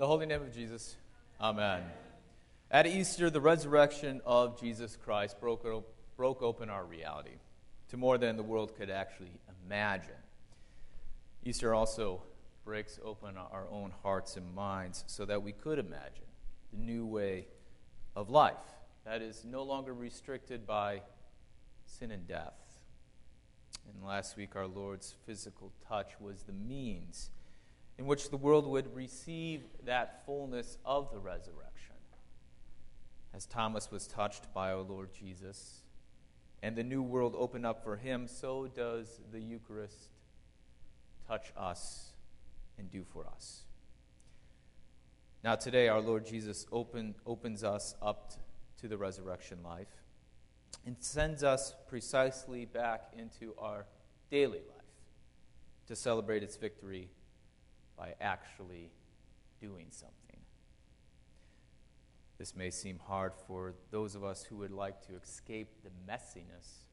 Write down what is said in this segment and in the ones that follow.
the holy name of Jesus. Amen. At Easter, the resurrection of Jesus Christ broke, broke open our reality to more than the world could actually imagine. Easter also breaks open our own hearts and minds so that we could imagine the new way of life that is no longer restricted by sin and death. And last week, our Lord's physical touch was the means in which the world would receive that fullness of the resurrection. As Thomas was touched by our Lord Jesus, and the new world opened up for him, so does the Eucharist touch us and do for us. Now, today, our Lord Jesus open, opens us up to the resurrection life and sends us precisely back into our daily life to celebrate its victory by actually doing something. This may seem hard for those of us who would like to escape the messiness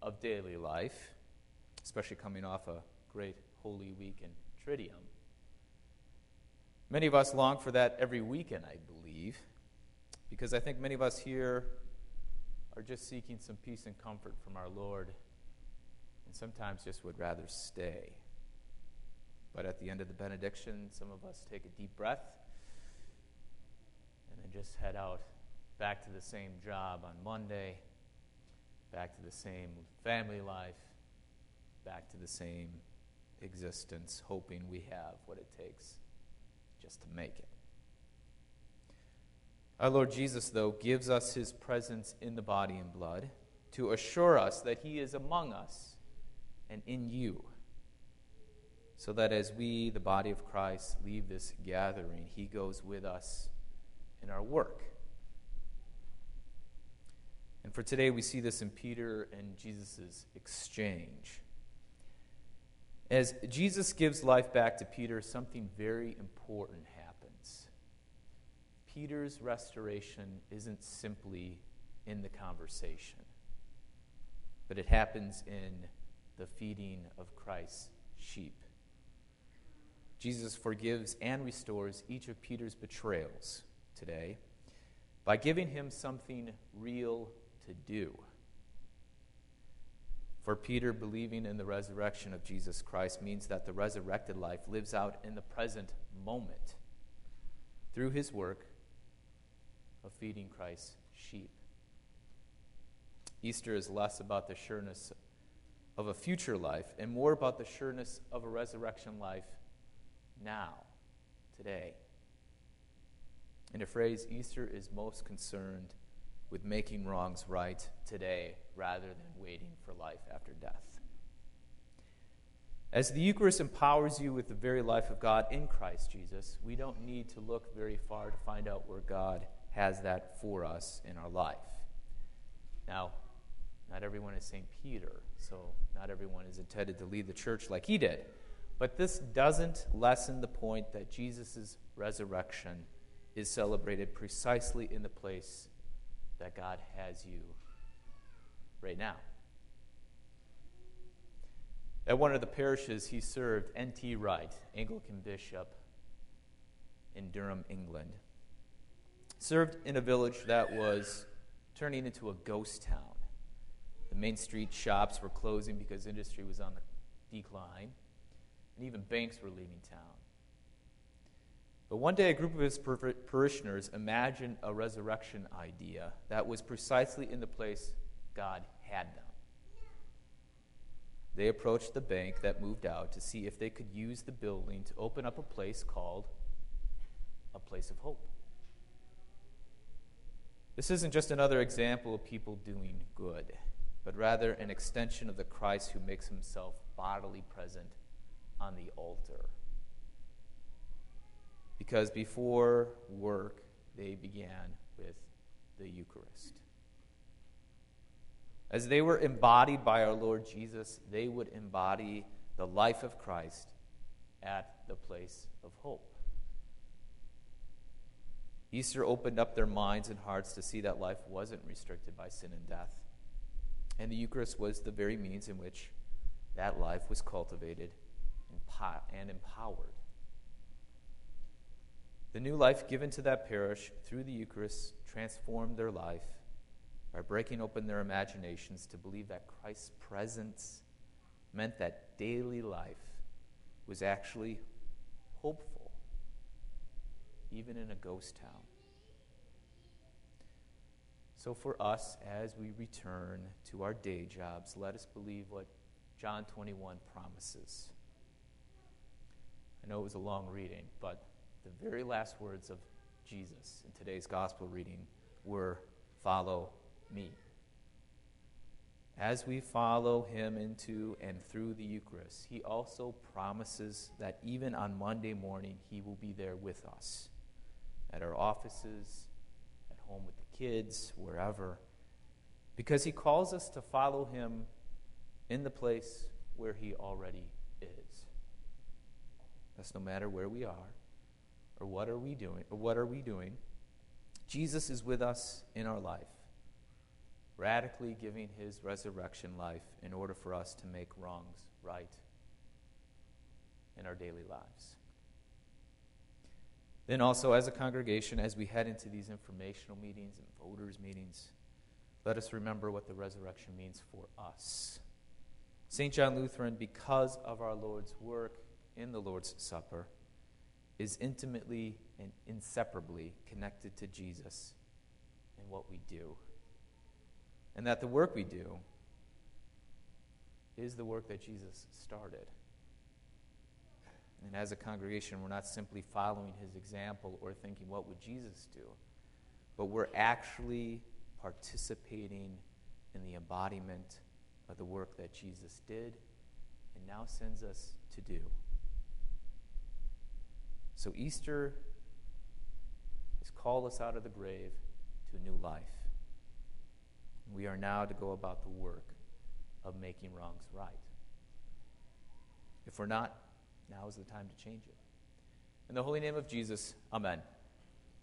of daily life, especially coming off a great Holy Week in Triduum. Many of us long for that every weekend, I believe, because I think many of us here are just seeking some peace and comfort from our Lord, and sometimes just would rather stay. But at the end of the benediction, some of us take a deep breath and then just head out back to the same job on Monday, back to the same family life, back to the same existence, hoping we have what it takes just to make it. Our Lord Jesus, though, gives us his presence in the body and blood to assure us that he is among us and in you, so that as we, the body of Christ, leave this gathering, he goes with us in our work. And for today, we see this in Peter and Jesus' exchange. As Jesus gives life back to Peter, something very important happens. Peter's restoration isn't simply in the conversation, but it happens in the feeding of Christ's sheep. Jesus forgives and restores each of Peter's betrayals today by giving him something real to do. For Peter, believing in the resurrection of Jesus Christ means that the resurrected life lives out in the present moment through his work of feeding Christ's sheep. Easter is less about the sureness of a future life and more about the sureness of a resurrection life now, today. In a phrase, Easter is most concerned with making wrongs right today rather than waiting for life after death. As the Eucharist empowers you with the very life of God in Christ Jesus, we don't need to look very far to find out where God has that for us in our life. Now, not everyone is St. Peter, so not everyone is intended to lead the church like he did. But this doesn't lessen the point that Jesus' resurrection is celebrated precisely in the place that God has you right now. At one of the parishes he served, N.T. Wright, Anglican bishop in Durham, England, served in a village that was turning into a ghost town. The main street shops were closing because industry was on the decline, and even banks were leaving town. But one day, a group of his parishioners imagined a resurrection idea that was precisely in the place God had them. They approached the bank that moved out to see if they could use the building to open up a place called a place of hope. This isn't just another example of people doing good, but rather an extension of the Christ who makes himself bodily present on the altar. Because before work, they began with the Eucharist. As they were embodied by our Lord Jesus, they would embody the life of Christ at the place of hope. Easter opened up their minds and hearts to see that life wasn't restricted by sin and death. And the Eucharist was the very means in which that life was cultivated and empowered. The new life given to that parish through the Eucharist transformed their life by breaking open their imaginations to believe that Christ's presence meant that daily life was actually hopeful, even in a ghost town. So, for us, as we return to our day jobs, let us believe what John 21 promises. I know it was a long reading, but the very last words of Jesus in today's gospel reading were follow me. As we follow him into and through the Eucharist, he also promises that even on Monday morning, he will be there with us at our offices, at home with the kids, wherever, because he calls us to follow him in the place where he already is. That's no matter where we are or what are we doing or what are we doing. Jesus is with us in our life, radically giving his resurrection life in order for us to make wrongs right in our daily lives. Then, also, as a congregation, as we head into these informational meetings and voters' meetings, let us remember what the resurrection means for us. St. John Lutheran, because of our Lord's work in the Lord's Supper, is intimately and inseparably connected to Jesus and what we do. And that the work we do is the work that Jesus started. And as a congregation, we're not simply following his example or thinking, what would Jesus do? But we're actually participating in the embodiment of the work that Jesus did and now sends us to do. So Easter has called us out of the grave to a new life. We are now to go about the work of making wrongs right. If we're not, now is the time to change it. In the holy name of Jesus, amen.